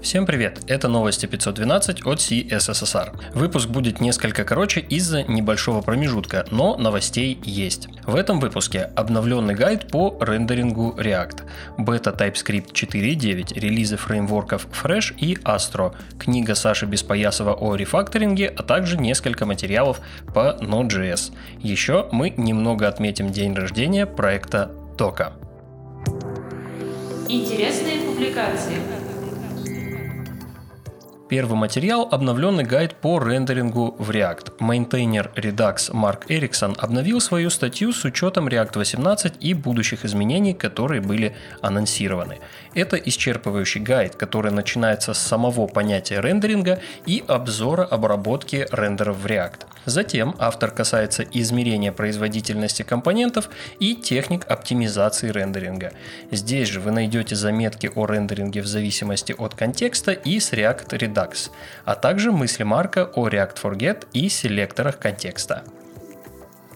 Всем привет! Это новости 512 от CSSR. Выпуск будет несколько короче из-за небольшого промежутка, но новостей есть. В этом выпуске обновленный гайд по рендерингу React, бета TypeScript 4.9, релизы фреймворков Fresh и Astro, книга Саши Беспоясова о рефакторинге, а также несколько материалов по Node.js. Еще мы немного отметим день рождения проекта Тока. Интересные публикации. Первый материал – обновленный гайд по рендерингу в React. Мейнтейнер Redux Марк Эриксон обновил свою статью с учетом React 18 и будущих изменений, которые были анонсированы. Это исчерпывающий гайд, который начинается с самого понятия рендеринга и обзора обработки рендеров в React. Затем автор касается измерения производительности компонентов и техник оптимизации рендеринга. Здесь же вы найдете заметки о рендеринге в зависимости от контекста и с React Redux, а также мысли Марка о React Forget и селекторах контекста.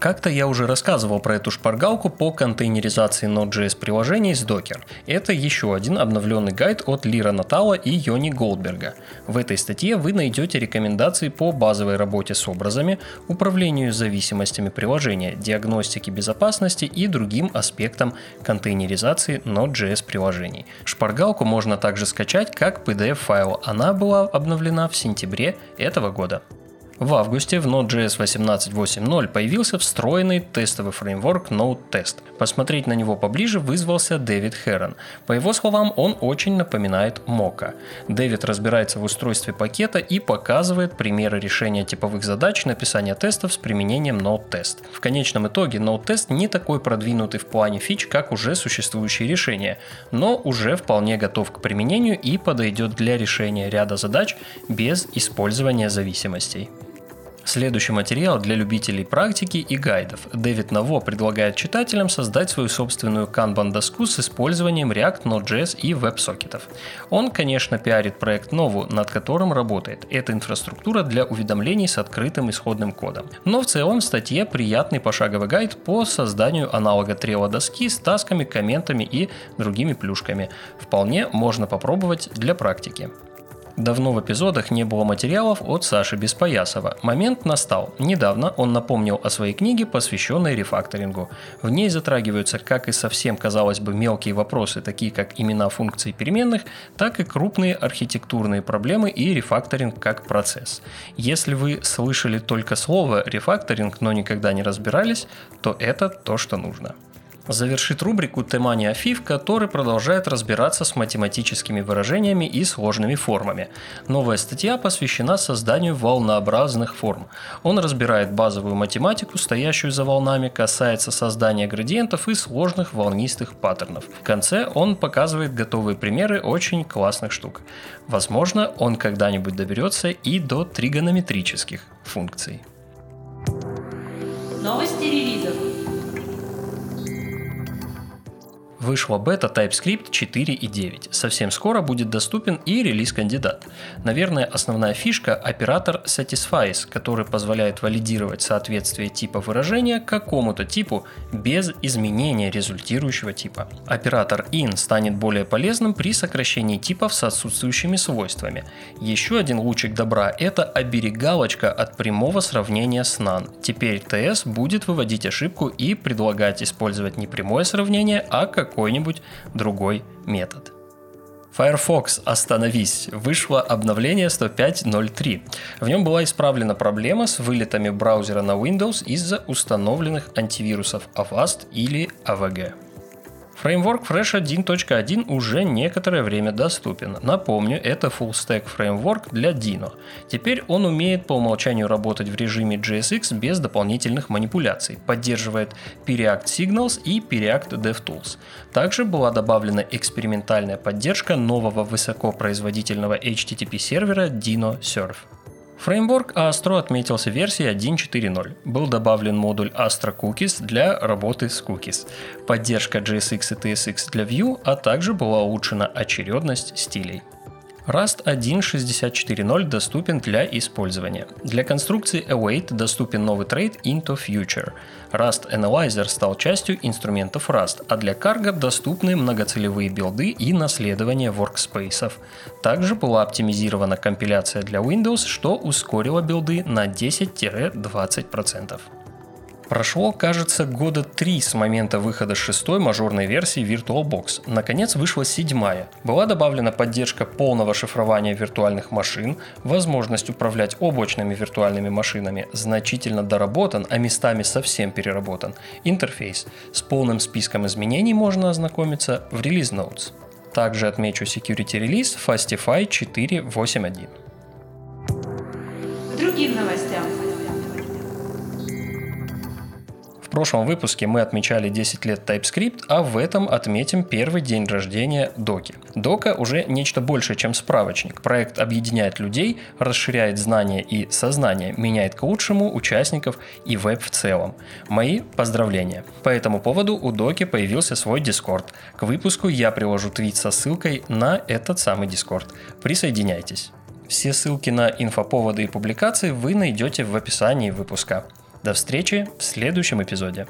Как-то я уже рассказывал про эту шпаргалку по контейнеризации Node.js приложений с Docker. Это еще один обновленный гайд от Лира Натала и Йони Голдберга. В этой статье вы найдете рекомендации по базовой работе с образами, управлению зависимостями приложения, диагностике безопасности и другим аспектам контейнеризации Node.js приложений. Шпаргалку можно также скачать как PDF-файл. Она была обновлена в сентябре этого года. В августе в Node.js 18.8.0 появился встроенный тестовый фреймворк Node-Test. Посмотреть на него поближе вызвался Дэвид Херон. По его словам, он очень напоминает Mocha. Дэвид разбирается в устройстве пакета и показывает примеры решения типовых задач написания тестов с применением Node-Test. В конечном итоге Node-Test не такой продвинутый в плане фич, как уже существующие решения, но уже вполне готов к применению и подойдет для решения ряда задач без использования зависимостей. Следующий материал для любителей практики и гайдов. Дэвид Наво предлагает читателям создать свою собственную канбан-доску с использованием React, Node.js и веб-сокетов. Он, конечно, пиарит проект Нову, над которым работает. Это инфраструктура для уведомлений с открытым исходным кодом. Но в целом в статье приятный пошаговый гайд по созданию аналога трела доски с тасками, комментами и другими плюшками. Вполне можно попробовать для практики. Давно в эпизодах не было материалов от Саши Беспоясова. Момент настал. Недавно он напомнил о своей книге, посвященной рефакторингу. В ней затрагиваются как и совсем, казалось бы, мелкие вопросы, такие как имена функций переменных, так и крупные архитектурные проблемы и рефакторинг как процесс. Если вы слышали только слово рефакторинг, но никогда не разбирались, то это то, что нужно завершит рубрику Темания Фив, который продолжает разбираться с математическими выражениями и сложными формами. Новая статья посвящена созданию волнообразных форм. Он разбирает базовую математику, стоящую за волнами, касается создания градиентов и сложных волнистых паттернов. В конце он показывает готовые примеры очень классных штук. Возможно, он когда-нибудь доберется и до тригонометрических функций. Новости релизов. Вышла бета TypeScript 4.9. Совсем скоро будет доступен и релиз-кандидат. Наверное, основная фишка – оператор Satisfies, который позволяет валидировать соответствие типа выражения какому-то типу без изменения результирующего типа. Оператор in станет более полезным при сокращении типов с отсутствующими свойствами. Еще один лучик добра – это оберегалочка от прямого сравнения с none. Теперь TS будет выводить ошибку и предлагать использовать не прямое сравнение, а как какой-нибудь другой метод. Firefox, остановись! Вышло обновление 105.03. В нем была исправлена проблема с вылетами браузера на Windows из-за установленных антивирусов Avast или AVG. Фреймворк Fresh 1.1 уже некоторое время доступен. Напомню, это full stack фреймворк для Dino. Теперь он умеет по умолчанию работать в режиме JSX без дополнительных манипуляций, поддерживает Preact Signals и Preact DevTools. Также была добавлена экспериментальная поддержка нового высокопроизводительного HTTP сервера Dino Surf. Фреймворк Astro отметился версией 1.4.0. Был добавлен модуль Astra Cookies для работы с cookies, поддержка JSX и TSX для Vue, а также была улучшена очередность стилей. Rust 1.64.0 доступен для использования. Для конструкции Await доступен новый трейд Into Future. Rust Analyzer стал частью инструментов Rust, а для Cargo доступны многоцелевые билды и наследование workspace. Также была оптимизирована компиляция для Windows, что ускорило билды на 10-20%. Прошло, кажется, года три с момента выхода шестой мажорной версии VirtualBox. Наконец вышла седьмая. Была добавлена поддержка полного шифрования виртуальных машин, возможность управлять облачными виртуальными машинами, значительно доработан, а местами совсем переработан, интерфейс. С полным списком изменений можно ознакомиться в Release Notes. Также отмечу security релиз Fastify 4.8.1. Другим новостям прошлом выпуске мы отмечали 10 лет TypeScript, а в этом отметим первый день рождения Доки. Дока уже нечто большее, чем справочник. Проект объединяет людей, расширяет знания и сознание, меняет к лучшему участников и веб в целом. Мои поздравления. По этому поводу у Доки появился свой Discord. К выпуску я приложу твит со ссылкой на этот самый Discord. Присоединяйтесь. Все ссылки на инфоповоды и публикации вы найдете в описании выпуска. До встречи в следующем эпизоде.